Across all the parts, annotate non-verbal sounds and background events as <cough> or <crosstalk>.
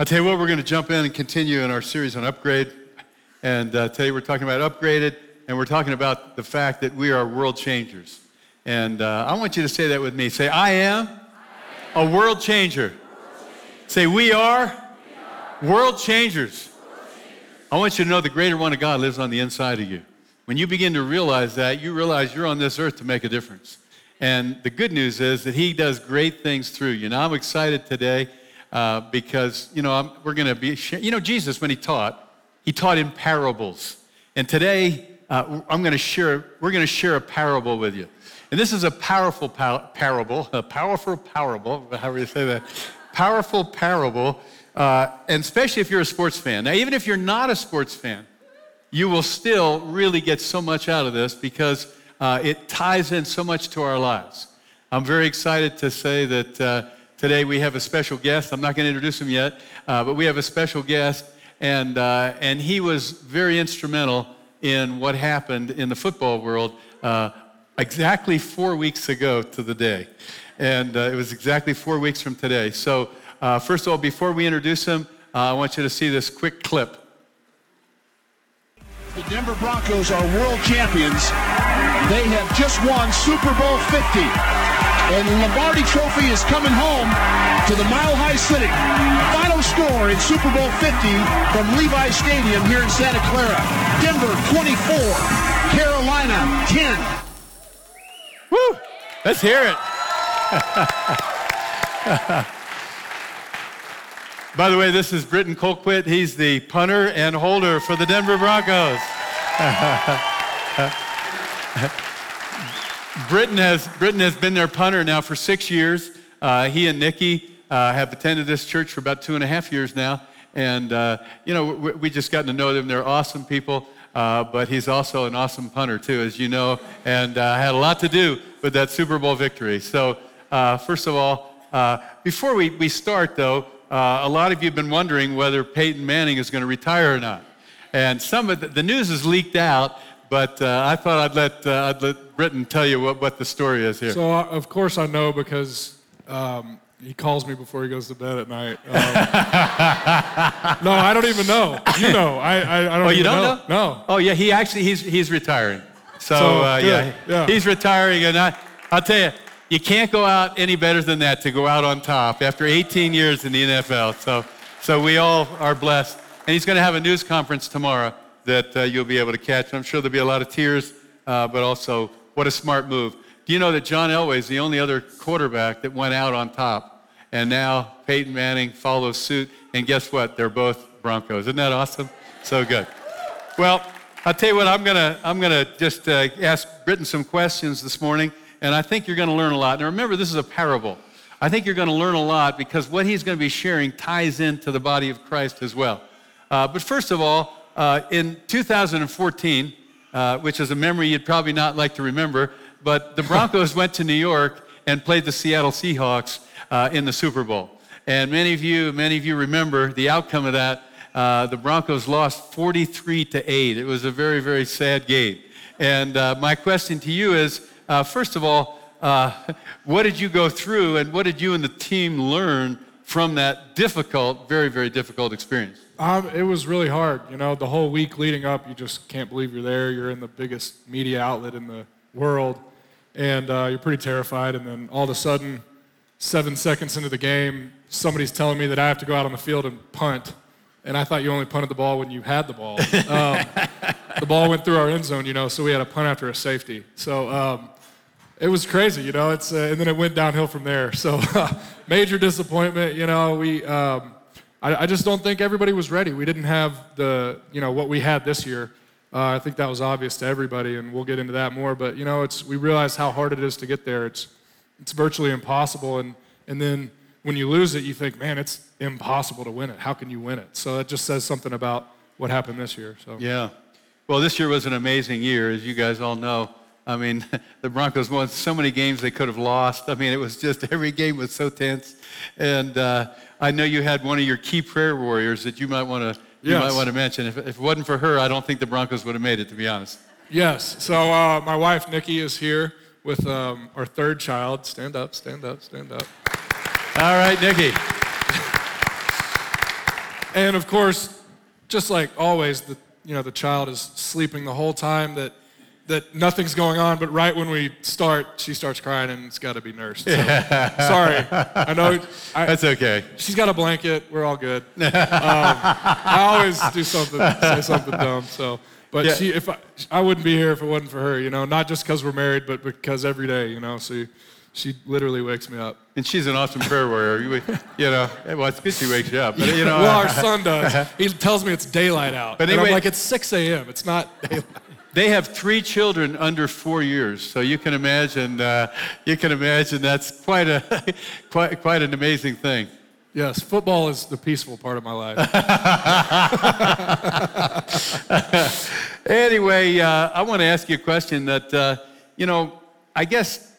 I'll tell you what, we're going to jump in and continue in our series on upgrade. And uh, today we're talking about upgraded, and we're talking about the fact that we are world changers. And uh, I want you to say that with me. Say, I am, I am. a world changer. world Say, we are, we are. World, changers. world changers. I want you to know the greater one of God lives on the inside of you. When you begin to realize that, you realize you're on this earth to make a difference. And the good news is that He does great things through you. Now, I'm excited today uh, because, you know, I'm, we're going to be, you know, Jesus, when he taught, he taught in parables. And today, uh, I'm going to share, we're going to share a parable with you. And this is a powerful par- parable, a powerful parable, however you say that, powerful parable, uh, and especially if you're a sports fan. Now, even if you're not a sports fan, you will still really get so much out of this because uh, it ties in so much to our lives. I'm very excited to say that uh, Today we have a special guest. I'm not going to introduce him yet, uh, but we have a special guest, and, uh, and he was very instrumental in what happened in the football world uh, exactly four weeks ago to the day. And uh, it was exactly four weeks from today. So, uh, first of all, before we introduce him, uh, I want you to see this quick clip. The Denver Broncos are world champions. They have just won Super Bowl 50. And the Lombardi Trophy is coming home to the Mile High City. Final score in Super Bowl 50 from Levi Stadium here in Santa Clara. Denver 24, Carolina 10. Woo! Let's hear it. <laughs> By the way, this is Britton Colquitt. He's the punter and holder for the Denver Broncos. <laughs> Britton has, Britton has been their punter now for six years. Uh, he and Nikki uh, have attended this church for about two and a half years now. And, uh, you know, we, we, just gotten to know them. They're awesome people. Uh, but he's also an awesome punter, too, as you know, and uh, had a lot to do with that Super Bowl victory. So, uh, first of all, before we, we start, though, a lot of you have been wondering whether Peyton Manning is going to retire or not. And some of the, the news has leaked out but I thought I'd let, I'd let Britton tell you what, what the story is here. So, uh, of course, I know because um, he calls me before he goes to bed at night. Um, <laughs> no, I don't even know. You know. I, I, I don't oh, you don't know. know. No. Oh, yeah, he actually, he's, he's retiring. So, so uh, yeah, yeah, he's retiring. And I, I'll tell you, you can't go out any better than that to go out on top after 18 years in the NFL. So, so we all are blessed. And he's going to have a news conference tomorrow that uh, you'll be able to catch. I'm sure there'll be a lot of tears, uh, but also what a smart move. Do you know that John Elway is the only other quarterback that went out on top? And now Peyton Manning follows suit. And guess what? They're both Broncos. Isn't that awesome? So good. Well, I'll tell you what, I'm going to I'm gonna just uh, ask Britton some questions this morning, and I think you're going to learn a lot. Now, remember, this is a parable. I think you're going to learn a lot because what he's going to be sharing ties into the body of Christ as well. Uh, but first of all, uh, in 2014, uh, which is a memory you'd probably not like to remember, but the Broncos went to New York and played the Seattle Seahawks uh, in the Super Bowl. And many of you, many of you remember the outcome of that. Uh, the Broncos lost 43 to 8. It was a very, very sad game. And uh, my question to you is, uh, first of all, <laughs> what did you go through and what did you and the team learn from that difficult, very, very difficult experience? Um, it was really hard. You know, the whole week leading up, you just can't believe you're there. You're in the biggest media outlet in the world, and uh, you're pretty terrified. And then all of a sudden, seven seconds into the game, somebody's telling me that I have to go out on the field and punt. And I thought you only punted the ball when you had the ball. <laughs> Um, the ball went through our end zone, you know, so we had a punt after a safety. So um, it was crazy, you know. It's uh, and then it went downhill from there. So <laughs> major disappointment, you know. We um, I, I, just don't think everybody was ready. We didn't have the, you know, what we had this year. Uh, I think that was obvious to everybody, and we'll get into that more. But you know, it's we realize how hard it is to get there. It's it's virtually impossible, and and then when you lose it, you think, man, it's impossible to win it. How can you win it? So that just says something about what happened this year. So yeah, well, this year was an amazing year, as you guys all know. I mean, <laughs> the Broncos won so many games they could have lost. I mean, it was just <laughs> every game was so tense, and. Uh, I know you had one of your key prayer warriors that you might want to you might want to mention. If, if it wasn't for her, I don't think the Broncos would have made it, to be honest. Yes. So uh, my wife Nikki is here with um, our third child. Stand up, stand up, stand up. All right, Nikki. and of course, just like always, the you know the child is sleeping the whole time that that nothing's going on, but right when we start, she starts crying and it's got to be nursed. So, <laughs> sorry, I know. I, That's okay. She's got a blanket. We're all good. <laughs> Um, I always do something, say something dumb. So, but Yeah. she, if I, I wouldn't be here if it wasn't for her. You know, not just because we're married, but because every day, you know, she, she literally wakes me up. And she's an awesome prayer warrior. You, you know, well, it's good she wakes you up. But, you know, well, our son does. <laughs> He tells me it's daylight out, But and I'm anyway- like, it's 6 a.m. It's not daylight. They have three children under four years, so you can imagine. Uh, you can imagine that's quite a, <laughs> quite, quite an amazing thing. Yes, football is the peaceful part of my life. <laughs> Anyway, uh, I want to ask you a question that, uh, you know, I guess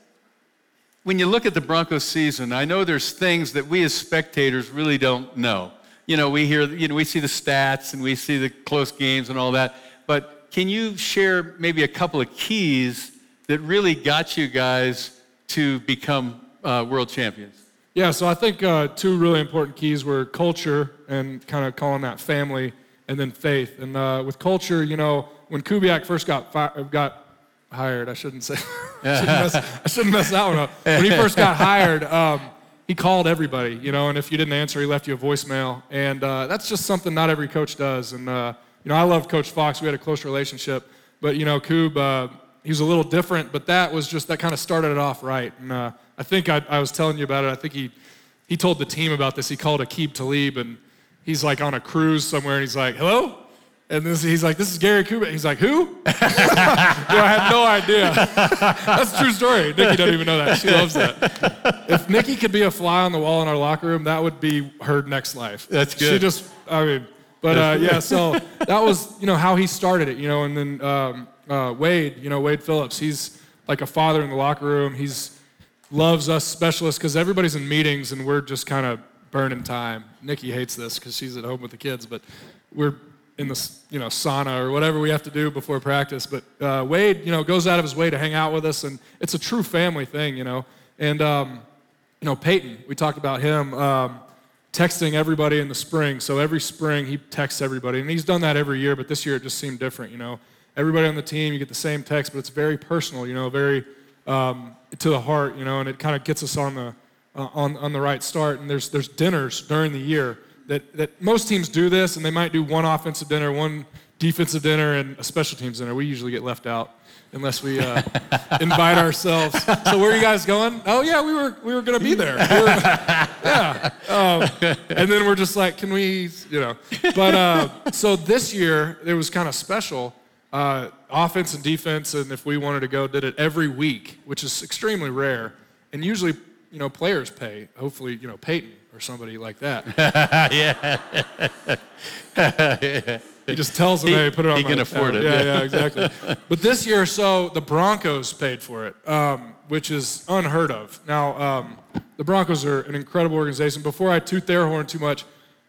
when you look at the Broncos season, I know there's things that we as spectators really don't know. You know, we hear, you know, we see the stats and we see the close games and all that. But can you share maybe a couple of keys that really got you guys to become uh, world champions? Yeah, so I think uh, two really important keys were culture and kind of calling that family, and then faith. And uh, with culture, you know, when Kubiak first got fi- got hired, I shouldn't say, <laughs> I, shouldn't mess, I shouldn't mess that one up. When he first got hired, um, he called everybody, you know, and if you didn't answer, he left you a voicemail. And uh, that's just something not every coach does. And uh, you know, I love Coach Fox. We had a close relationship, but you know, Kub, uh, he was a little different. But that was just that kind of started it off right. And uh, I think I, I was telling you about it. I think he he told the team about this. He called Aqib Talib, and he's like on a cruise somewhere, and he's like, "Hello." And this, he's like, "This is Gary Kubiak." He's like, "Who?" <laughs> Yo, I had no idea. <laughs> That's a true story. Nikki doesn't even know that. She loves that. If Nikki could be a fly on the wall in our locker room, that would be her next life. That's good. She just, I mean, but uh, yeah. So that was, you know, how he started it. You know, and then um, uh, Wade, you know, Wade Phillips, he's like a father in the locker room. He's loves us specialists because everybody's in meetings and we're just kind of burning time. Nikki hates this because she's at home with the kids, but we're in the you know sauna or whatever we have to do before practice. But uh, Wade, you know, goes out of his way to hang out with us, and it's a true family thing, you know. And um, you know, Peyton, we talked about him um, texting everybody in the spring. So every spring he texts everybody, and he's done that every year. But this year it just seemed different, you know. Everybody on the team, you get the same text, but it's very personal, you know, very um, to the heart, you know, and it kind of gets us on the uh, on on the right start. And there's there's dinners during the year that that most teams do this, and they might do one offensive dinner, one defensive dinner, and a special teams dinner. We usually get left out unless we uh, <laughs> invite ourselves. So where are you guys going? Oh yeah, we were we were gonna be there. We were- <laughs> yeah. Um, and then we're just like, can we, you know? But uh, so this year it was kind of special. Uh, offense and defense, and if we wanted to go, did it every week, which is extremely rare. And usually, you know, players pay. Hopefully, you know, Peyton or somebody like that. <laughs> Yeah. he just tells them, He- hey, put it on he my can afford tab." it. Yeah, yeah, exactly. but this year, so the Broncos paid for it, um, which is unheard of. Now, um, the Broncos are an incredible organization. Before I toot their horn too much,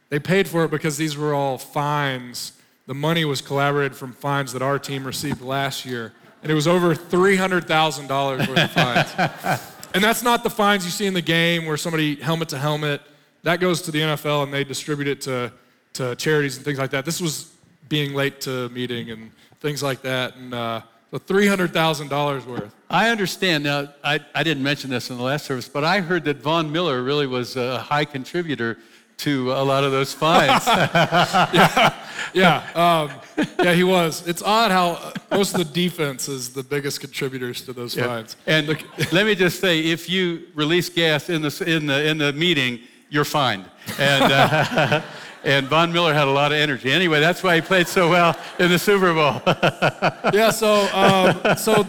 they paid for it because these were all fines. The money was collaborated from fines that our team received last year, and it was over $300,000 worth of fines. <laughs> And that's not the fines you see in the game where somebody helmet to helmet. That goes to the NFL and they distribute it to, to charities and things like that. This was being late to a meeting and things like that. And uh, so $300,000 worth. I understand. Now, I, I didn't mention this in the last service, but I heard that Von Miller really was a high contributor to a lot of those fines. <laughs> Yeah, um, yeah, he was. It's odd how uh, most of the defense is the biggest contributors to those fines. And let me just say, if you release gas in the, in the, in the meeting, you're fined. And, uh, <laughs> and Von Miller had a lot of energy. Anyway, that's why he played so well in the Super Bowl. <laughs> Yeah, so um, so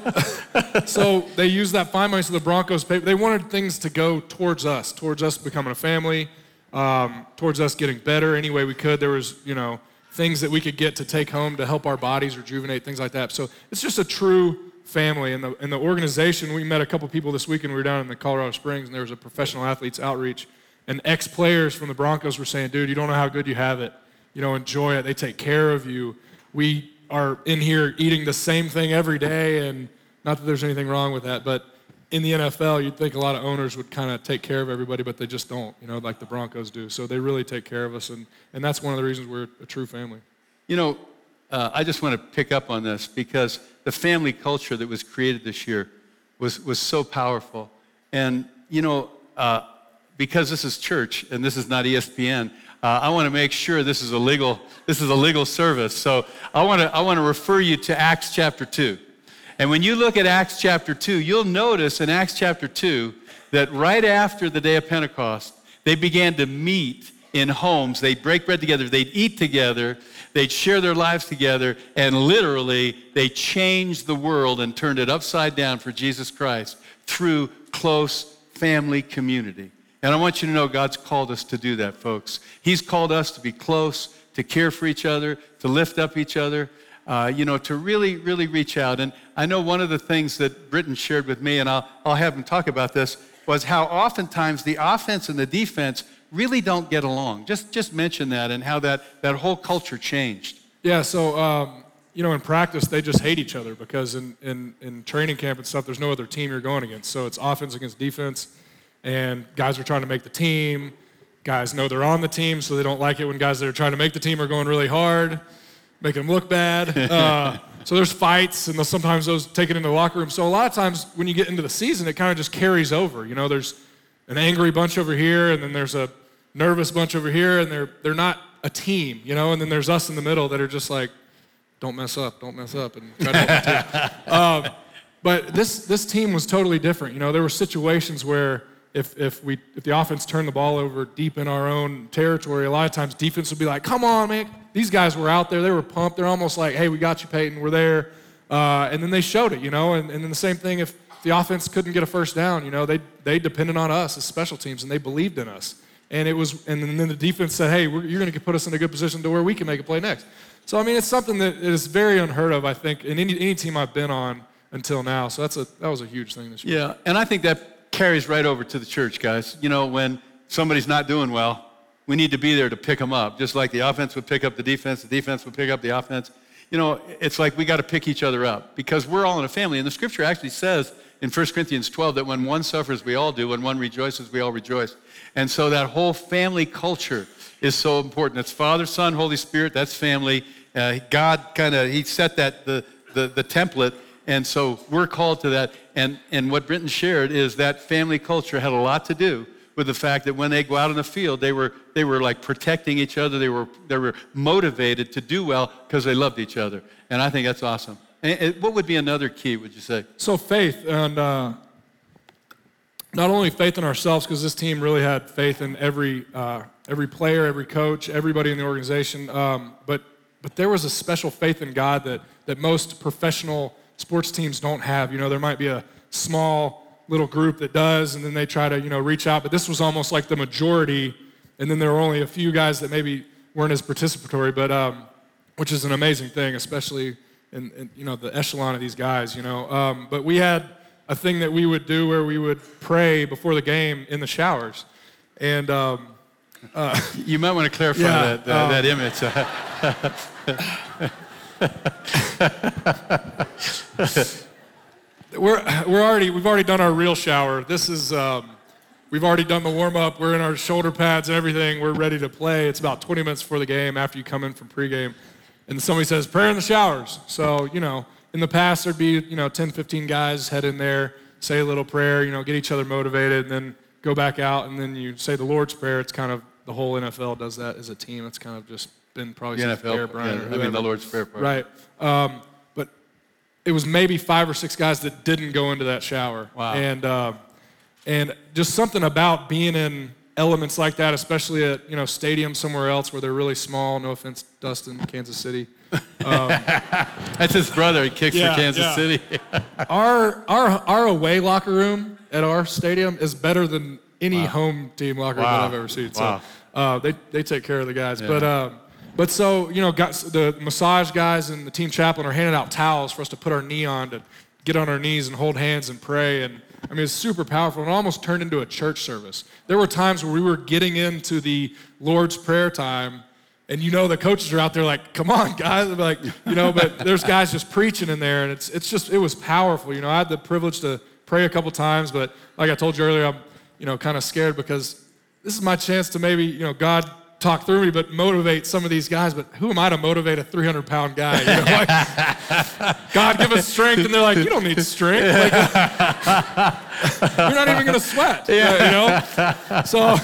so they used that fine money. So the Broncos paid. They wanted things to go towards us, towards us becoming a family, um, towards us getting better any way we could. There was you know things that we could get to take home to help our bodies rejuvenate, things like that. So it's just a true family. And the and the organization. We met a couple people this weekend. We were down in the Colorado Springs, and there was a professional athletes outreach, and ex players from the Broncos were saying, "Dude, you don't know how good you have it. You know, enjoy it. They take care of you. We." are in here eating the same thing every day, and not that there's anything wrong with that, but in the NFL, you'd think a lot of owners would kind of take care of everybody, but they just don't, you know, like the Broncos do. So they really take care of us, and, and that's one of the reasons we're a true family. You know, uh, I just want to pick up on this because the family culture that was created this year was, was so powerful. And, you know, uh, because this is church and this is not ESPN, uh, I want to make sure this is a legal, this is a legal service. So I want to, I want to refer you to Acts chapter 2. And when you look at Acts chapter 2, you'll notice in Acts chapter 2 that right after the day of Pentecost, they began to meet in homes. They'd break bread together, they'd eat together, they'd share their lives together, and literally they changed the world and turned it upside down for Jesus Christ through close family community. And I want you to know God's called us to do that, folks. He's called us to be close, to care for each other, to lift up each other uh, you know, to really, really reach out. And I know one of the things that Britton shared with me, and I'll, I'll have him talk about this, was how oftentimes the offense and the defense really don't get along. Just, just mention that and how that, that whole culture changed. Yeah, so, um, you know, in practice, they just hate each other because in, in, in training camp and stuff, there's no other team you're going against. So it's offense against defense, and guys are trying to make the team. Guys know they're on the team, so they don't like it when guys that are trying to make the team are going really hard make them look bad. <laughs> Uh, so there's fights, and sometimes those take it into the locker room. So a lot of times when you get into the season, it kind of just carries over. You know, there's an angry bunch over here, and then there's a nervous bunch over here, and they're they're not a team. You know, and then there's us in the middle that are just like, don't mess up, don't mess up, and try to <laughs> um, but this this team was totally different. You know, there were situations where if, if, we, if the offense turned the ball over deep in our own territory, a lot of times defense would be like, come on, man. These guys were out there. They were pumped. They're almost like, hey, we got you, Peyton. We're there. Uh, and then they showed it, you know. And, and then the same thing if the offense couldn't get a first down, you know, they, they depended on us as special teams, and they believed in us. And it was, and then the defense said, hey, you're going to put us in a good position to where we can make a play next. So, I mean, it's something that is very unheard of, I think, in any, any team I've been on until now. So that's a, that was a huge thing this year. Yeah, and I think that carries right over to the church, guys. You know, when somebody's not doing well, we need to be there to pick them up. Just like the offense would pick up the defense, the defense would pick up the offense. You know, it's like we got to pick each other up because we're all in a family. And the scripture actually says in 1 Corinthians 12 that when one suffers, we all do. When one rejoices, we all rejoice. And so that whole family culture is so important. It's Father, Son, Holy Spirit, that's family. Uh, God kind of, He set that, the, the, the template and so we're called to that. And, and what Britton shared is that family culture had a lot to do with the fact that when they go out in the field, they were, they were like protecting each other. They were, they were motivated to do well because they loved each other. And I think that's awesome. And what would be another key, would you say? So faith, and uh, not only faith in ourselves, because this team really had faith in every, uh, every player, every coach, everybody in the organization, um, but, but there was a special faith in God that, that most professional sports teams don't have. You know, there might be a small little group that does, and then they try to, you know, reach out. But this was almost like the majority, and then there were only a few guys that maybe weren't as participatory, but um, which is an amazing thing, especially in, in, you know the echelon of these guys. You know, um, but we had a thing that we would do where we would pray before the game in the showers, and. Um, uh, <laughs> you might want to clarify yeah, that, uh, that image. <laughs> <laughs> we're, we're already, we've already done our real shower. This is, um, we've already done the warm up. We're in our shoulder pads and everything. We're ready to play. It's about 20 minutes before the game after you come in from pregame. And somebody says, prayer in the showers. So, you know, in the past, there'd be, you know, 10, 15 guys head in there, say a little prayer, you know, get each other motivated, and then go back out, and then you say the Lord's Prayer. It's kind of, the whole NFL does that as a team. It's kind of just been probably the since NFL, Bear Bryant. Yeah, I mean, the Lord's Prayer part. Right. Um, but it was maybe five or six guys that didn't go into that shower. Wow. And uh, and just something about being in elements like that, especially at you know stadiums somewhere else where they're really small. No offense, Dustin, Kansas City. Um, <laughs> That's his brother. He kicks yeah, for Kansas yeah. City. <laughs> our our our away locker room at our stadium is better than any wow. home team locker room wow. that I've ever seen. Wow. So uh, they they take care of the guys, yeah. but. Um, but so, you know, got, the massage guys and the team chaplain are handing out towels for us to put our knee on to get on our knees and hold hands and pray. And I mean, it's super powerful. It almost turned into a church service. There were times where we were getting into the Lord's Prayer time, and you know, the coaches are out there like, come on, guys. Like, you know, but <laughs> there's guys just preaching in there, and it's, it's just, it was powerful. You know, I had the privilege to pray a couple times, but like I told you earlier, I'm, you know, kind of scared because this is my chance to maybe, you know, God talk through me, but motivate some of these guys. But who am I to motivate a 300 pound guy? You know, like, <laughs> God, give us strength. And they're like, you don't need strength. Like, <laughs> you're not even going to sweat. Yeah. You know? So,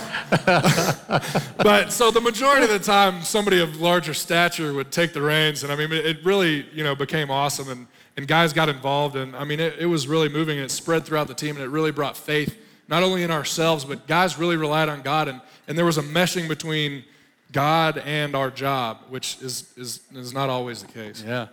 but so the majority of the time, somebody of larger stature would take the reins. And I mean, it really, you know, became awesome. And, and guys got involved. And I mean, it, it was really moving. And it spread throughout the team. And it really brought faith, not only in ourselves, but guys really relied on God. And and there was a meshing between God and our job, which is, is, is not always the case. Yeah.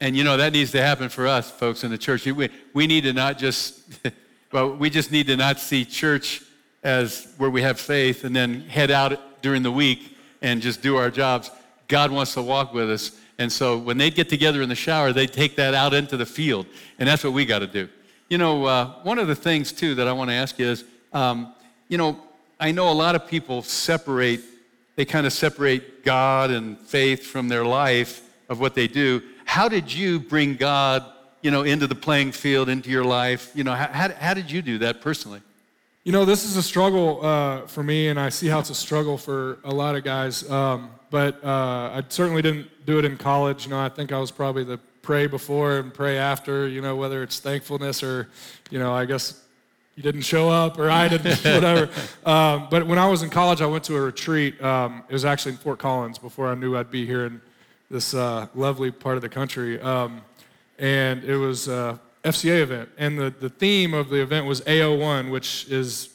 And you know, that needs to happen for us, folks, in the church. We, we need to not just, <laughs> well, we just need to not see church as where we have faith and then head out during the week and just do our jobs. God wants to walk with us. And so when they get together in the shower, they take that out into the field. And that's what we got to do. You know, uh, one of the things, too, that I want to ask you is, um, you know, I know a lot of people separate, they kind of separate God and faith from their life of what they do. How did you bring God, you know, into the playing field, into your life? You know, how, how did you do that personally? You know, this is a struggle uh, for me, and I see how it's a struggle for a lot of guys. Um, but uh, I certainly didn't do it in college. You know, I think I was probably the pray before and pray after. You know, whether it's thankfulness or, you know, I guess you didn't show up or I didn't, <laughs> whatever. Um, but when I was in college, I went to a retreat. Um, it was actually in Fort Collins before I knew I'd be here in this uh, lovely part of the country. Um, and it was a FCA event. And the, the theme of the event was AO1, which is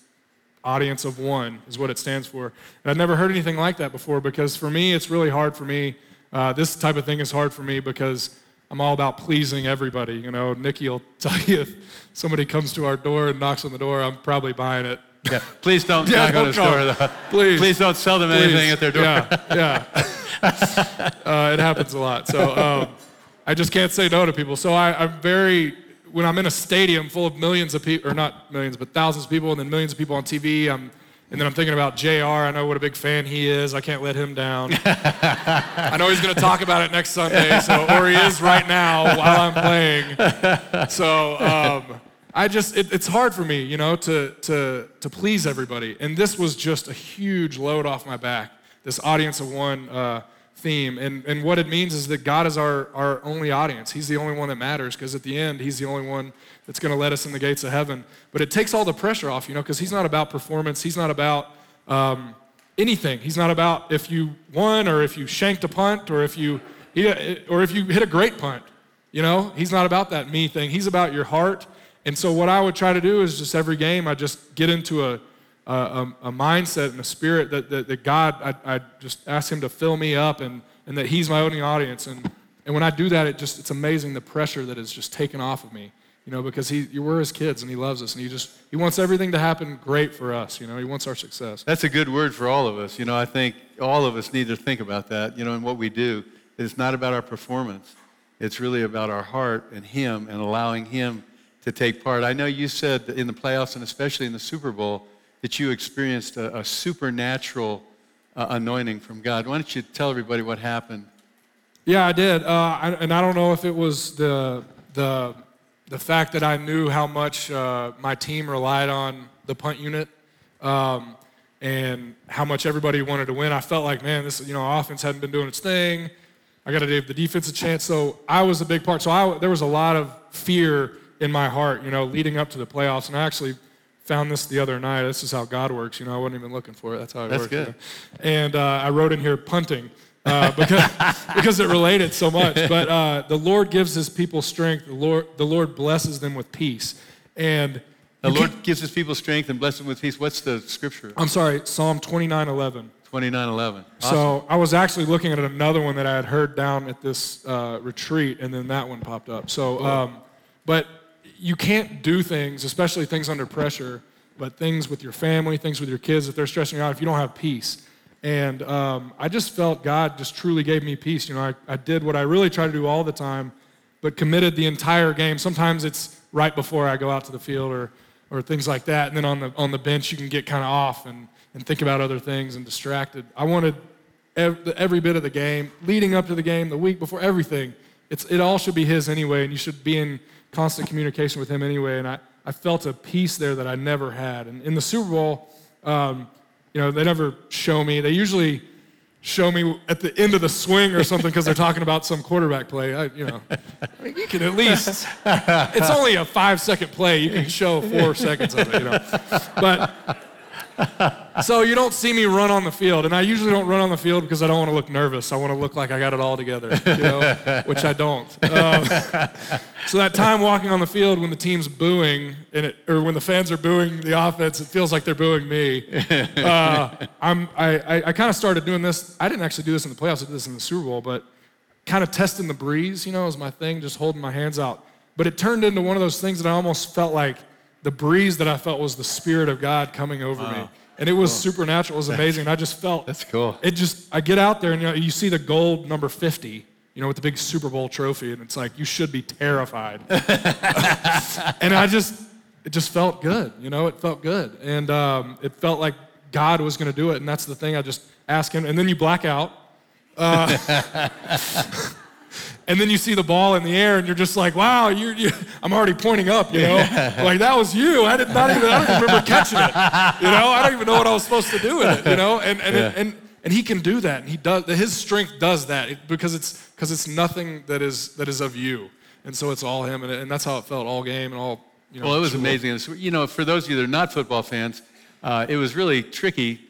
audience of one, is what it stands for. And I'd never heard anything like that before because for me, it's really hard for me. Uh, this type of thing is hard for me because I'm all about pleasing everybody. You know, Nikki will <laughs> tell you if somebody comes to our door and knocks on the door, I'm probably buying it. Yeah. Please don't <laughs> yeah, knock don't on the door. Though. Please. Please don't sell them Please. anything at their door. Yeah, yeah. <laughs> uh, it happens a lot. So um, I just can't say no to people. So I, I'm very, when I'm in a stadium full of millions of people, or not millions, but thousands of people, and then millions of people on TV, I'm and then I'm thinking about JR. I know what a big fan he is. I can't let him down. <laughs> I know he's going to talk about it next Sunday, so or he is right now while I'm playing. So um, I just it, it's hard for me, you know, to to to please everybody. And this was just a huge load off my back. This audience of one uh, theme, and and what it means is that God is our our only audience. He's the only one that matters because at the end, He's the only one that's going to let us in the gates of heaven. But it takes all the pressure off, you know, because he's not about performance. He's not about um, anything. He's not about if you won or if you shanked a punt or if you or if you hit a great punt. You know, he's not about that me thing. He's about your heart. And so what I would try to do is just every game I just get into a a, a mindset and a spirit that, that, that God, I, I just ask Him to fill me up and, and that He's my only audience. And, and when I do that, it just, it's amazing the pressure that is just taken off of me you know, because he, we're his kids and he loves us and he just, he wants everything to happen great for us, you know, he wants our success. That's a good word for all of us. You know, I think all of us need to think about that, you know, in what we do. It's not about our performance. It's really about our heart and him and allowing him to take part. I know you said in the playoffs and especially in the Super Bowl that you experienced a, a supernatural uh, anointing from God. Why don't you tell everybody what happened? Yeah, I did. Uh, I, and I don't know if it was the, the, the fact that I knew how much uh, my team relied on the punt unit um, and how much everybody wanted to win, I felt like, man, this you know offense hadn't been doing its thing. I got to give the defense a chance. So I was a big part. So I, there was a lot of fear in my heart, you know, leading up to the playoffs. And I actually found this the other night. This is how God works. You know, I wasn't even looking for it. That's how it That's works. Good. You know? And uh, I wrote in here punting uh, <laughs> because, because it related so much. But uh, the Lord gives his people strength. The Lord, the Lord blesses them with peace. And the Lord gives his people strength and blesses them with peace. What's the scripture? I'm sorry, Psalm 29 11. 29 11. Awesome. So I was actually looking at another one that I had heard down at this uh, retreat, and then that one popped up. So, um, but you can't do things, especially things under pressure, but things with your family, things with your kids, if they're stressing you out, if you don't have peace. And um, I just felt God just truly gave me peace. You know, I, I did what I really try to do all the time, but committed the entire game. Sometimes it's right before I go out to the field or, or things like that. And then on the, on the bench, you can get kind of off and, and think about other things and distracted. I wanted every, every bit of the game, leading up to the game, the week before, everything. It's, it all should be His anyway, and you should be in constant communication with Him anyway. And I, I felt a peace there that I never had. And in the Super Bowl, um, you know, they never show me. They usually show me at the end of the swing or something because they're talking about some quarterback play. I, you know, I mean, you can at least. It's only a five-second play. You can show four seconds of it. You know, but <laughs> so you don't see me run on the field, and I usually don't run on the field because I don't want to look nervous. I want to look like I got it all together, you know, <laughs> which I don't. Um, <laughs> so that time walking on the field when the team's booing, and it, or when the fans are booing the offense, it feels like they're booing me. Uh, I'm, I, I, I kind of started doing this. I didn't actually do this in the playoffs. I did this in the Super Bowl, but kind of testing the breeze, you know, is my thing, just holding my hands out. But it turned into one of those things that I almost felt like the breeze that I felt was the Spirit of God coming over wow. me. And it was cool. supernatural. It was amazing. And I just felt that's cool. It just I get out there and you, know, you see the gold number 50, you know, with the big Super Bowl trophy, and it's like you should be terrified. <laughs> and I just it just felt good, you know, it felt good, and um, it felt like God was going to do it, and that's the thing. I just ask Him, and then you black out. Uh, <laughs> and then you see the ball in the air and you're just like, wow, you're, you, I'm already pointing up, you know? like, that was you. I did not even, I don't remember catching it. You know, I don't even know what I was supposed to do with it, you know? And, and, yeah. and, and he can do that. And he does, his strength does that because it's, because it's nothing that is, that is of you. And so it's all him. And, and that's how it felt all game and all, you know. Well, it was amazing. You know, for those of you that are not football fans, uh, it was really tricky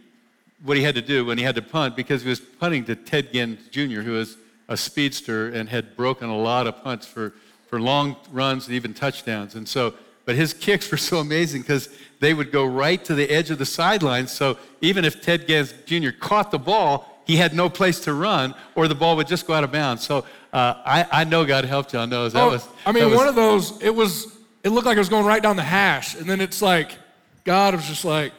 what he had to do when he had to punt because he was punting to Ted Ginn Jr., who was a speedster and had broken a lot of punts for, for long runs and even touchdowns. And so, but his kicks were so amazing because they would go right to the edge of the sideline. So even if Ted Ginn Jr. caught the ball, he had no place to run, or the ball would just go out of bounds. So uh, I, I know God helped you on those. That oh, was. I mean, was, one of those. It was. It looked like it was going right down the hash, and then it's like, God was just like,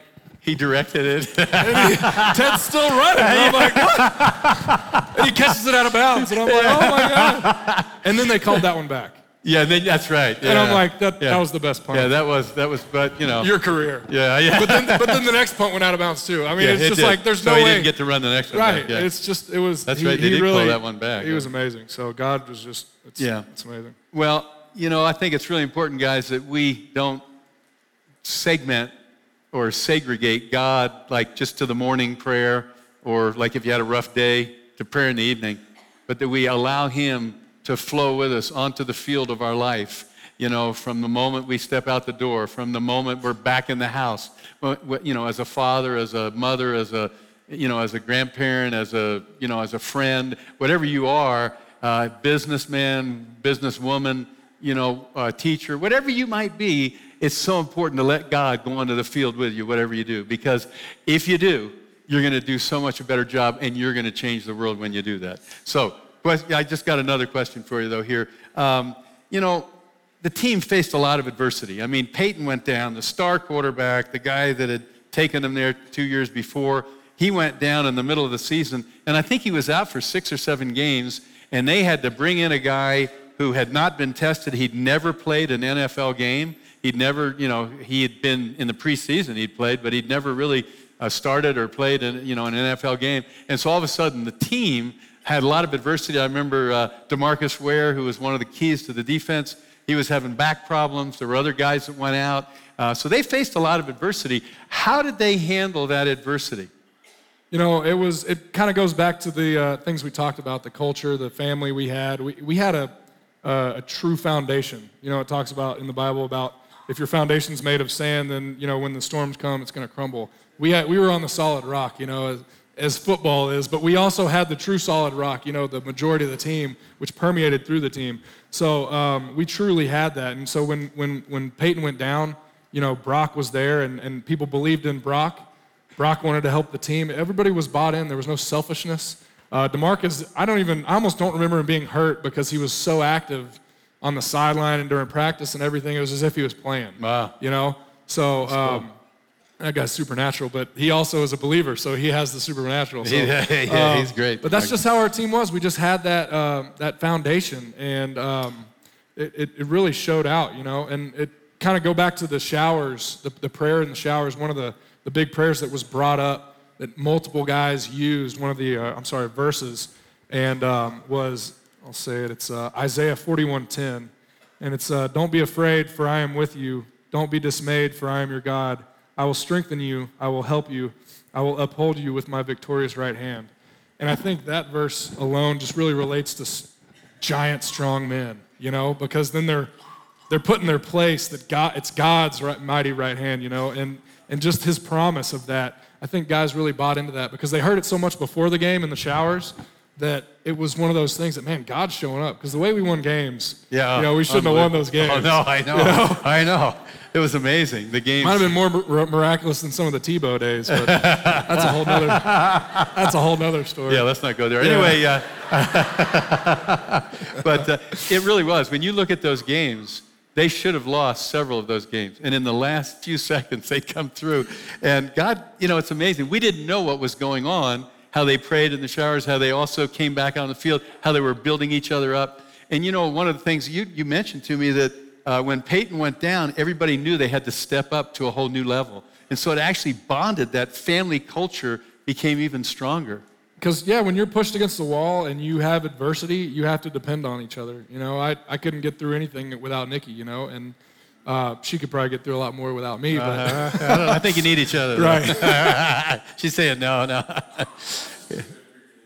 he directed it. he, Ted's still running. And I'm like, what? And he catches it out of bounds. And I'm like, oh my God. And then they called that one back. Yeah, then, that's right. Yeah. And I'm like, that, yeah. that was the best punt. Yeah, that was, that was, but you know. Your career. Yeah, yeah. But then, but then the next punt went out of bounds too. I mean, yeah, it's it just did. like, there's so no he way. didn't get to run the next one Right. Back. Yeah. It's just, it was. That's he, right. They he did really, pull that one back. He was amazing. So God was just, it's, yeah. it's amazing. Well, you know, I think it's really important, guys, that we don't segment or segregate God like just to the morning prayer or like if you had a rough day to prayer in the evening, but that we allow Him to flow with us onto the field of our life. You know, from the moment we step out the door, from the moment we're back in the house, you know, as a father, as a mother, as a, you know, as a grandparent, as a, you know, as a friend, whatever you are, uh, businessman, businesswoman, you know, uh, teacher, whatever you might be, it's so important to let God go onto the field with you, whatever you do, because if you do, you're going to do so much a better job and you're going to change the world when you do that. So, I just got another question for you, though, here. Um, you know, the team faced a lot of adversity. I mean, Peyton went down, the star quarterback, the guy that had taken them there two years before, he went down in the middle of the season, and I think he was out for six or seven games, and they had to bring in a guy who had not been tested. He'd never played an NFL game. He'd never, you know, he had been in the preseason he'd played, but he'd never really uh, started or played, in, you know, an NFL game. And so all of a sudden, the team had a lot of adversity. I remember uh, Demarcus Ware, who was one of the keys to the defense. He was having back problems. There were other guys that went out. Uh, so they faced a lot of adversity. How did they handle that adversity? You know, it was. It kind of goes back to the uh, things we talked about: the culture, the family we had. We we had a a true foundation. You know, it talks about in the Bible about if your foundation's made of sand, then you know when the storms come, it's going to crumble. We had, we were on the solid rock, you know, as, as football is, but we also had the true solid rock, you know, the majority of the team, which permeated through the team. So um, we truly had that. And so when when when Peyton went down, you know, Brock was there, and and people believed in Brock. Brock wanted to help the team. Everybody was bought in. There was no selfishness. Uh, Demarcus, I don't even, I almost don't remember him being hurt because he was so active on the sideline and during practice and everything. It was as if he was playing. Wow. You know? So um, cool. that guy's supernatural, but he also is a believer, so he has the supernatural. So, <laughs> yeah, yeah he's great. But that's just how our team was. We just had that, uh, that foundation, and um, it, it, it, really showed out, you know? And it kind of go back to the showers, the, the prayer in the showers, one of the, the big prayers that was brought up that multiple guys used, one of the, uh, I'm sorry, verses, and um, was I'll say it. It's uh, Isaiah 41:10, and it's uh, "Don't be afraid, for I am with you. Don't be dismayed, for I am your God. I will strengthen you, I will help you, I will uphold you with my victorious right hand. And I think that verse alone just really relates to giant, strong men, you know, because then they're they're put in their place that God, it's God's right, mighty right hand, you know, and and just His promise of that. I think guys really bought into that because they heard it so much before the game in the showers that it was one of those things that man, God's showing up because the way we won games, yeah, you know, we shouldn't have won those games. Oh no, I know, you know? <laughs> I know. It was amazing. The game might have been more miraculous than some of the Tebow days, but <laughs> that's a whole nother that's a whole nother story. Yeah, let's not go there. Anyway, uh, <laughs> but uh, it really was. When you look at those games, they should have lost several of those games, and in the last few seconds, they come through. And God, you know, it's amazing. We didn't know what was going on. How they prayed in the showers, how they also came back on the field, how they were building each other up. And you know, one of the things you, you mentioned to me that uh, when Peyton went down, everybody knew they had to step up to a whole new level. And so it actually bonded, that family culture became even stronger. Because, yeah, when you're pushed against the wall and you have adversity, you have to depend on each other. You know, I, I couldn't get through anything without Nikki, you know, and uh, she could probably get through a lot more without me. But uh, I, I, think you need each other. Right. <laughs> She's saying no, no. <laughs>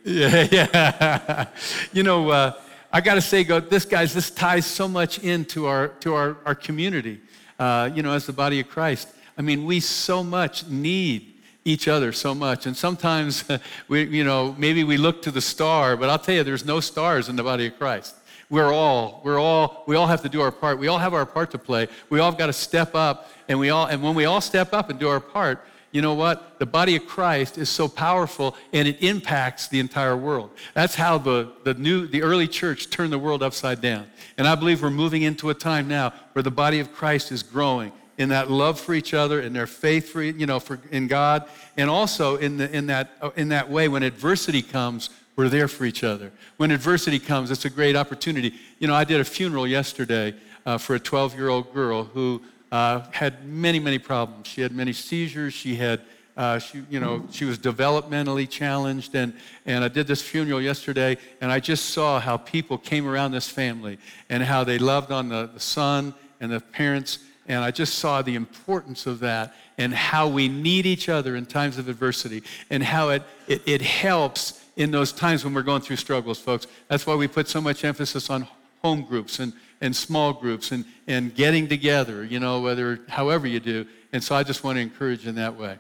yeah, yeah. you know, uh, I got to say, go, this guys, this ties so much into our to our, our community. Uh, you know, as the body of Christ. I mean, we so much need each other so much, and sometimes <laughs> we, you know, maybe we look to the star, but I'll tell you, there's no stars in the body of Christ. We're all, we're all, we all have to do our part. We all have our part to play. We all got to step up, and we all, and when we all step up and do our part, you know what? The body of Christ is so powerful and it impacts the entire world. That's how the, the new the early church turned the world upside down. And I believe we're moving into a time now where the body of Christ is growing in that love for each other, and their faith for you know for in God, and also in the, in that in that way when adversity comes, we're there for each other. When adversity comes, it's a great opportunity. You know, I did a funeral yesterday uh, for a 12-year-old girl who uh, had many, many problems. She had many seizures. She had, uh, she, you know, she was developmentally challenged. And, and I did this funeral yesterday, and I just saw how people came around this family and how they loved on the, the son and the parents. And I just saw the importance of that and how we need each other in times of adversity and how it, it, it helps in those times when we're going through struggles, folks. That's why we put so much emphasis on home groups and and small groups and, and getting together, you know, whether, however you do. And so I just want to encourage in that way.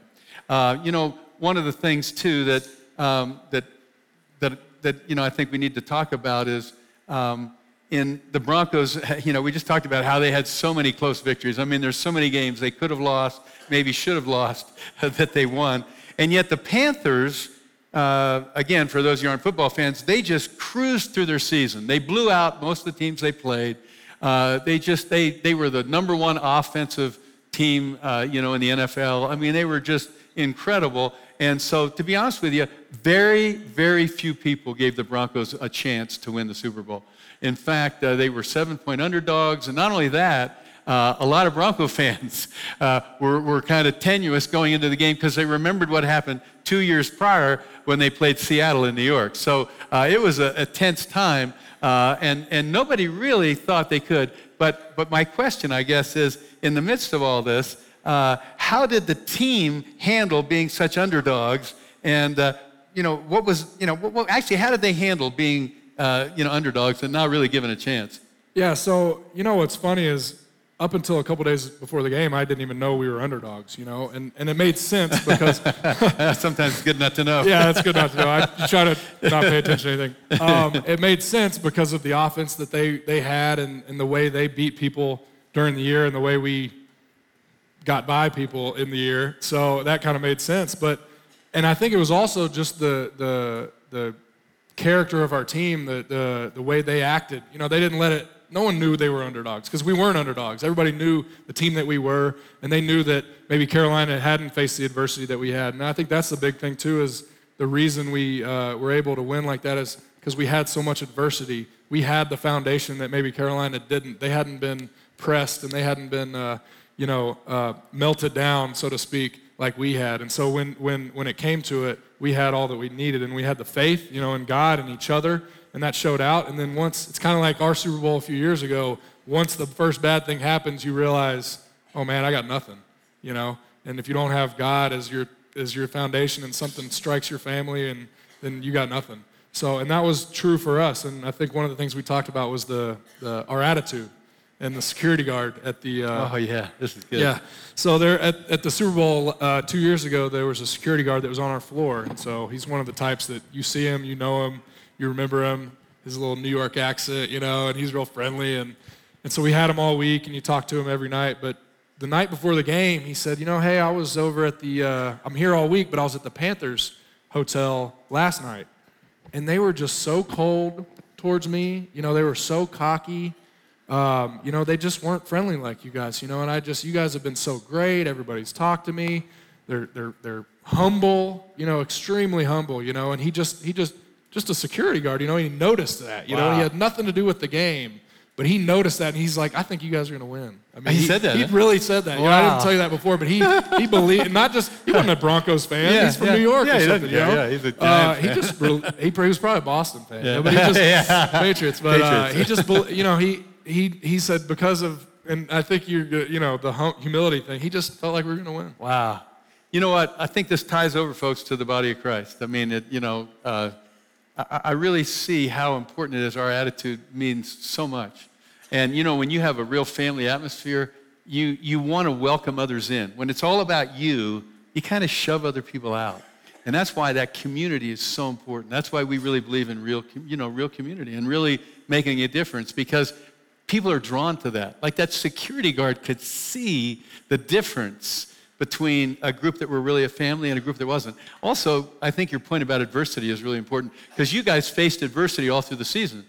Uh, you know, one of the things too that, um, that, that, that, you know, I think we need to talk about is um, in the Broncos, <laughs> you know, we just talked about how they had so many close victories. I mean, there's so many games they could have lost, maybe should have lost, <laughs> that they won. And yet the Panthers, uh, again, for those of you who aren't football fans, they just cruised through their season. They blew out most of the teams they played. Uh, they just they they were the number one offensive team, uh, you know, in the NFL. I mean, they were just incredible. And so, to be honest with you, very very few people gave the Broncos a chance to win the Super Bowl. In fact, uh, they were seven point underdogs, and not only that. Uh, a lot of Bronco <laughs> fans uh, were, were kind of tenuous going into the game because they remembered what happened two years prior when they played Seattle in New York. So uh, it was a, a tense time. Uh, and, and nobody really thought they could. But, but my question, I guess, is in the midst of all this, uh, how did the team handle being such underdogs? And, uh, you know, what was, you know, what, actually, how did they handle being, you know, underdogs and not really given a chance? Yeah, so, you know, what's funny is up until a couple days before the game, I didn't even know we were underdogs, you know, and, and it made sense because <laughs> sometimes it's good not to know. yeah, it's good not to know. I <laughs> try to not pay attention to anything. Um, it made sense because of the offense that they, they had and, and the way they beat people during the year and the way we got by people in the year. So that kind of made sense. But and I think it was also just the the the character of our team, the the the way they acted. You know, they didn't let it no one knew they were underdogs because we weren't underdogs. Everybody knew the team that we were, and they knew that maybe Carolina hadn't faced the adversity that we had. And I think that's the big thing too. Is the reason we uh, were able to win like that is because we had so much adversity. We had the foundation that maybe Carolina didn't. They hadn't been pressed and they hadn't been, uh, you know, uh, melted down, so to speak, like we had. And so when when when it came to it, we had all that we needed, and we had the faith, you know, in God and each other and that showed out. And then once, it's kind of like our Super Bowl a few years ago, once the first bad thing happens, you realize, oh man, I got nothing, you know. And if you don't have God as your as your foundation, and something strikes your family, and then you got nothing. So, and that was true for us. And I think one of the things we talked about was the, the our attitude and the security guard at the. Uh, oh yeah, this is good. Yeah. So there at, at the Super Bowl uh, two years ago, there was a security guard that was on our floor, and so he's one of the types that you see him, you know him, you remember him, his little New York accent, you know, and he's real friendly, and and so we had him all week, and you talk to him every night. But the night before the game, he said, you know, hey, I was over at the, uh, I'm here all week, but I was at the Panthers hotel last night, and they were just so cold towards me. You know, they were so cocky um, you know, they just weren't friendly like you guys, you know, and I just, you guys have been so great. Everybody's talked to me. They're, they're, they're humble, you know, extremely humble, you know, and he just, he just, just a security guard, you know, he noticed that, you wow. know, he had nothing to do with the game. But he noticed that, and he's like, "I think you guys are going to win." I mean, he, he, said that. He really said that. Wow. You know, I didn't tell you that before, but he he <laughs> believed. Not just he wasn't a Broncos fan. Yeah, he's from yeah. New York yeah, or something. Yeah, you know? yeah, he's a uh, He just he, he was probably a Boston fan. Yeah. but he <laughs> just yeah. Patriots. But Patriots. Uh, he just you know he he, he said because of, and I think you you know the humility thing. He just felt like we were going to win. Wow. You know what? I think this ties over, folks, to the body of Christ. I mean, it, you know, uh, I, I really see how important it is. Our attitude means so much. And you know, when you have a real family atmosphere, you you want to welcome others in. When it's all about you, you kind of shove other people out. And that's why that community is so important. That's why we really believe in real, you know, real community and really making a difference because people are drawn to that. Like that security guard could see the difference between a group that were really a family and a group that wasn't. Also, I think your point about adversity is really important because you guys faced adversity all through the season.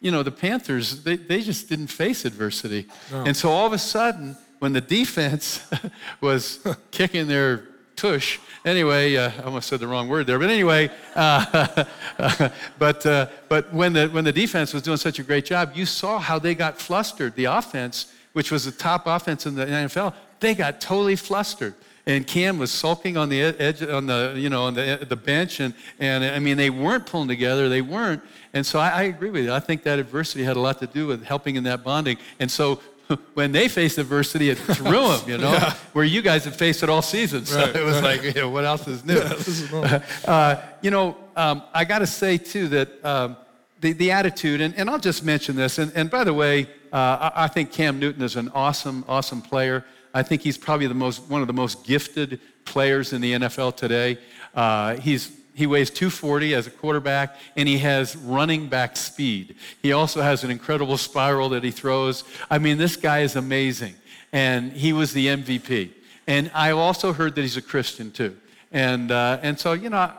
You know, the Panthers, they, they just didn't face adversity. No. And so all of a sudden, when the defense <laughs> was <laughs> kicking their tush. Anyway, uh, I almost said the wrong word there, but anyway, uh, <laughs> but, uh, but when, the, when the defense was doing such a great job, you saw how they got flustered. The offense, which was the top offense in the NFL, they got totally flustered. And Cam was sulking on the edge, on the, you know, on the, the bench. And, and I mean, they weren't pulling together. They weren't. And so I, I agree with you. I think that adversity had a lot to do with helping in that bonding. And so <laughs> when they faced adversity, it threw them, <laughs> you know, yeah. where you guys have faced it all season. So right, it was right. like, you know, what else is new? Yeah, is <laughs> uh, you know, um, I got to say, too, that um, the, the attitude, and, and I'll just mention this, and, and by the way, uh, I, I think Cam Newton is an awesome, awesome player. I think he's probably the most, one of the most gifted players in the NFL today. Uh, he's he weighs 240 as a quarterback, and he has running back speed. He also has an incredible spiral that he throws. I mean, this guy is amazing. And he was the MVP. And I also heard that he's a Christian too. And, uh, and so, you know,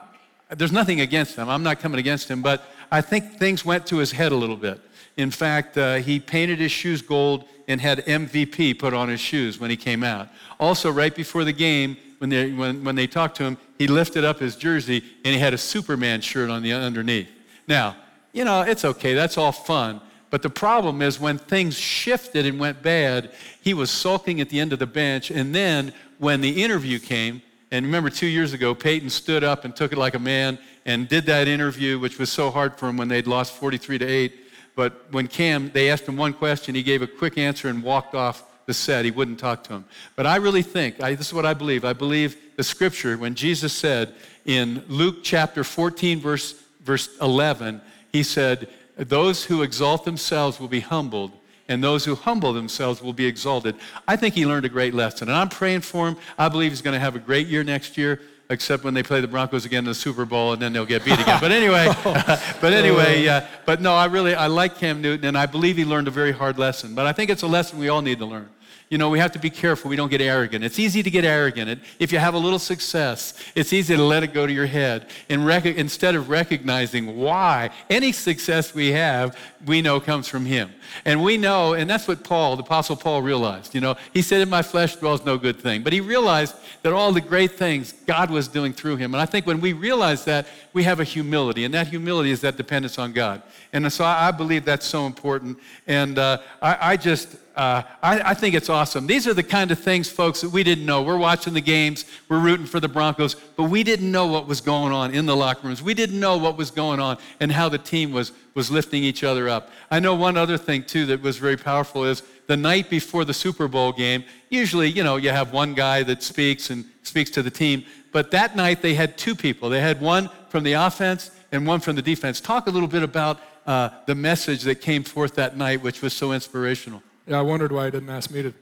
there's nothing against him. I'm not coming against him, but I think things went to his head a little bit. In fact, uh, he painted his shoes gold and had MVP put on his shoes when he came out. Also, right before the game, when they, when, when they talked to him, he lifted up his jersey and he had a Superman shirt on the underneath. Now, you know, it's okay, that's all fun. But the problem is when things shifted and went bad, he was sulking at the end of the bench. And then when the interview came, and remember two years ago, Peyton stood up and took it like a man and did that interview, which was so hard for him when they'd lost 43 to 8. But when Cam, they asked him one question, he gave a quick answer and walked off the set. He wouldn't talk to him. But I really think, I, this is what I believe. I believe the scripture, when Jesus said in Luke chapter 14, verse, verse 11, he said, Those who exalt themselves will be humbled, and those who humble themselves will be exalted. I think he learned a great lesson, and I'm praying for him. I believe he's going to have a great year next year except when they play the Broncos again in the Super Bowl and then they'll get beat again. But anyway, <laughs> <laughs> but anyway, uh, but no, I really I like Cam Newton and I believe he learned a very hard lesson. But I think it's a lesson we all need to learn you know, we have to be careful we don't get arrogant. It's easy to get arrogant. If you have a little success, it's easy to let it go to your head. And rec- instead of recognizing why any success we have, we know comes from Him. And we know, and that's what Paul, the Apostle Paul, realized. You know, he said, In my flesh dwells no good thing. But he realized that all the great things God was doing through him. And I think when we realize that, we have a humility. And that humility is that dependence on God. And so I, believe that's so important. And uh, I, I just, uh, I, I, think it's awesome. These are the kind of things, folks, that we didn't know. We're watching the games, we're rooting for the Broncos, but we didn't know what was going on in the locker rooms. We didn't know what was going on and how the team was, was lifting each other up. I know one other thing, too, that was very powerful is the night before the Super Bowl game, usually, you know, you have one guy that speaks and speaks to the team. But that night they had two people. They had one from the offense and one from the defense. Talk a little bit about uh, the message that came forth that night, which was so inspirational. Yeah, I wondered why he didn't ask me to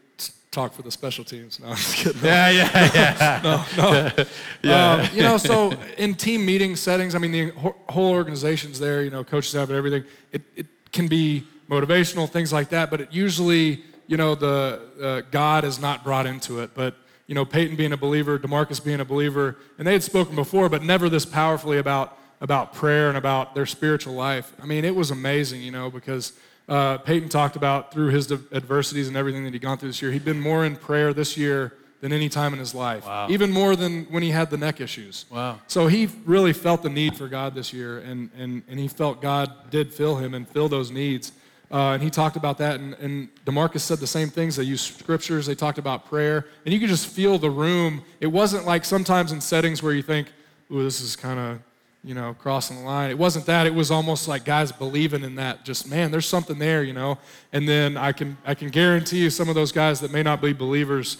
talk for the special teams. No, I'm just kidding. Yeah, yeah, <laughs> yeah. no, no. <laughs> yeah. Um, you know, so in team meeting settings, I mean, the whole organization's there, you know, coaches have it, everything. It, it can be motivational, things like that, but it usually, you know, the uh, God is not brought into it. But, you know, Peyton being a believer, DeMarcus being a believer, and they had spoken before, but never this powerfully about, about prayer and about their spiritual life. I mean, it was amazing, you know, because – uh, Peyton talked about through his adversities and everything that he'd gone through this year, he'd been more in prayer this year than any time in his life, wow. even more than when he had the neck issues. Wow. So he really felt the need for God this year, and, and, and he felt God did fill him and fill those needs. Uh, and he talked about that, and, and DeMarcus said the same things. They used scriptures, they talked about prayer, and you could just feel the room. It wasn't like sometimes in settings where you think, ooh, this is kind of you know, crossing the line. It wasn't that. It was almost like guys believing in that. Just man, there's something there, you know. And then I can I can guarantee you some of those guys that may not be believers,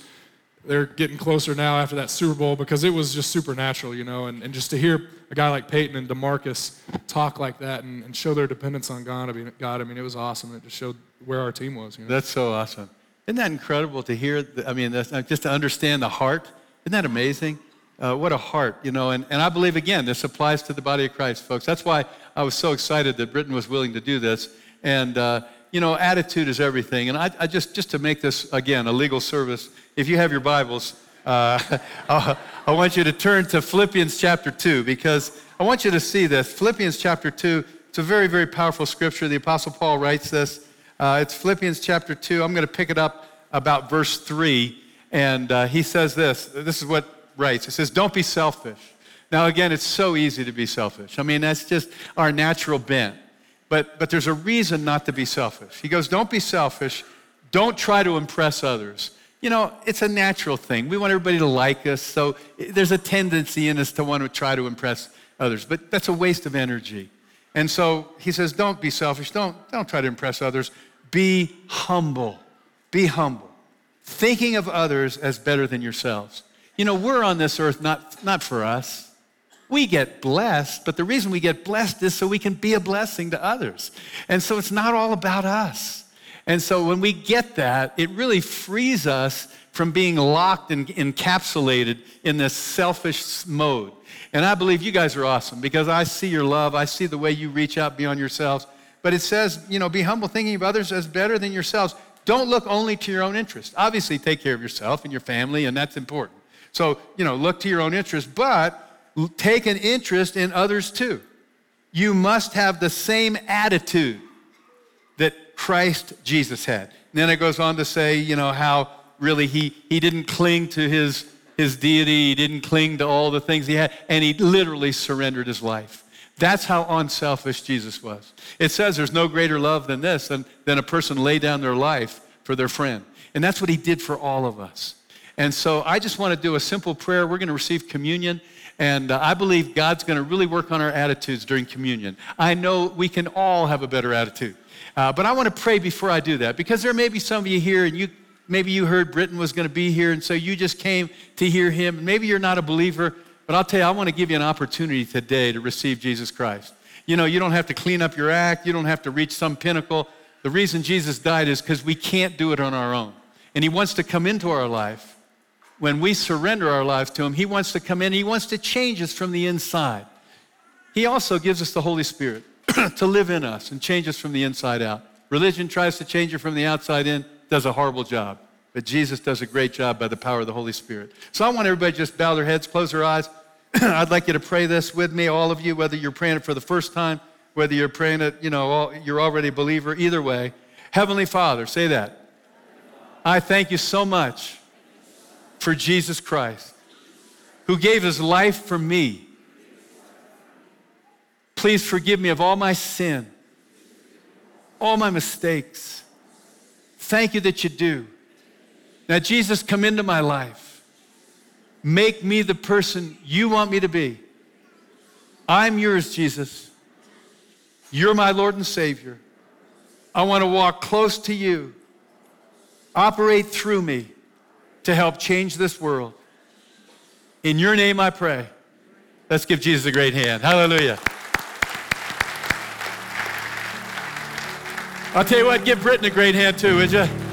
they're getting closer now after that Super Bowl because it was just supernatural, you know. And, and just to hear a guy like Peyton and DeMarcus talk like that and, and show their dependence on God, I mean, God, I mean, it was awesome. It just showed where our team was. You know? That's so awesome. Isn't that incredible to hear? I mean, uh, just to understand the heart. Isn't that amazing? Uh, what a heart, you know. And, and I believe, again, this applies to the body of Christ, folks. That's why I was so excited that Britton was willing to do this. And, uh, you know, attitude is everything. And I, I, just, just to make this, again, a legal service, if you have your Bibles, uh, <laughs> I want you to turn to Philippians chapter 2 because I want you to see this. Philippians chapter 2, it's a very, very powerful scripture. The Apostle Paul writes this. Uh, it's Philippians chapter 2. I'm going to pick it up about verse 3. And uh, he says this. This is what writes. It says, Don't be selfish. Now, again, it's so easy to be selfish. I mean, that's just our natural bent. But, but there's a reason not to be selfish. He goes, Don't be selfish. Don't try to impress others. You know, it's a natural thing. We want everybody to like us, so there's a tendency in us to want to try to impress others, but that's a waste of energy. And so he says, Don't be selfish. Don't, don't try to impress others. Be humble. Be humble. Thinking of others as better than yourselves. You know, we're on this earth not, not for us. We get blessed, but the reason we get blessed is so we can be a blessing to others. And so it's not all about us. And so when we get that, it really frees us from being locked and encapsulated in this selfish mode. And I believe you guys are awesome because I see your love. I see the way you reach out beyond yourselves. But it says, you know, be humble, thinking of others as better than yourselves. Don't look only to your own interest. Obviously, take care of yourself and your family, and that's important. So, you know, look to your own interest, but take an interest in others too. You must have the same attitude that Christ Jesus had. And then it goes on to say, you know, how really he, he didn't cling to his, his deity, he didn't cling to all the things he had, and he literally surrendered his life. That's how unselfish Jesus was. It says there's no greater love than this, than, than a person lay down their life for their friend. And that's what he did for all of us. And so I just want to do a simple prayer. We're going to receive communion. And uh, I believe God's going to really work on our attitudes during communion. I know we can all have a better attitude. Uh, but I want to pray before I do that because there may be some of you here and you maybe you heard Britton was going to be here and so you just came to hear him. Maybe you're not a believer, but I'll tell you, I want to give you an opportunity today to receive Jesus Christ. You know, you don't have to clean up your act, you don't have to reach some pinnacle. The reason Jesus died is because we can't do it on our own. And he wants to come into our life when we surrender our lives to Him, He wants to come in, He wants to change us from the inside. He also gives us the Holy Spirit <clears throat> to live in us and change us from the inside out. Religion tries to change you from the outside in, does a horrible job. But Jesus does a great job by the power of the Holy Spirit. So I want everybody to just bow their heads, close their eyes. <clears throat> I'd like you to pray this with me, all of you, whether you're praying it for the first time, whether you're praying it, you know, you're already a believer, either way. Heavenly Father, say that. I thank you so much for Jesus Christ, who gave his life for me. Please forgive me of all my sin, all my mistakes. Thank you that you do. Now, Jesus, come into my life. Make me the person you want me to be. I'm yours, Jesus. You're my Lord and Savior. I want to walk close to you. operate through me to help change this world. In your name I pray. Let's give Jesus a great hand. Hallelujah. I'll tell you what, give Britton a great hand too, would you?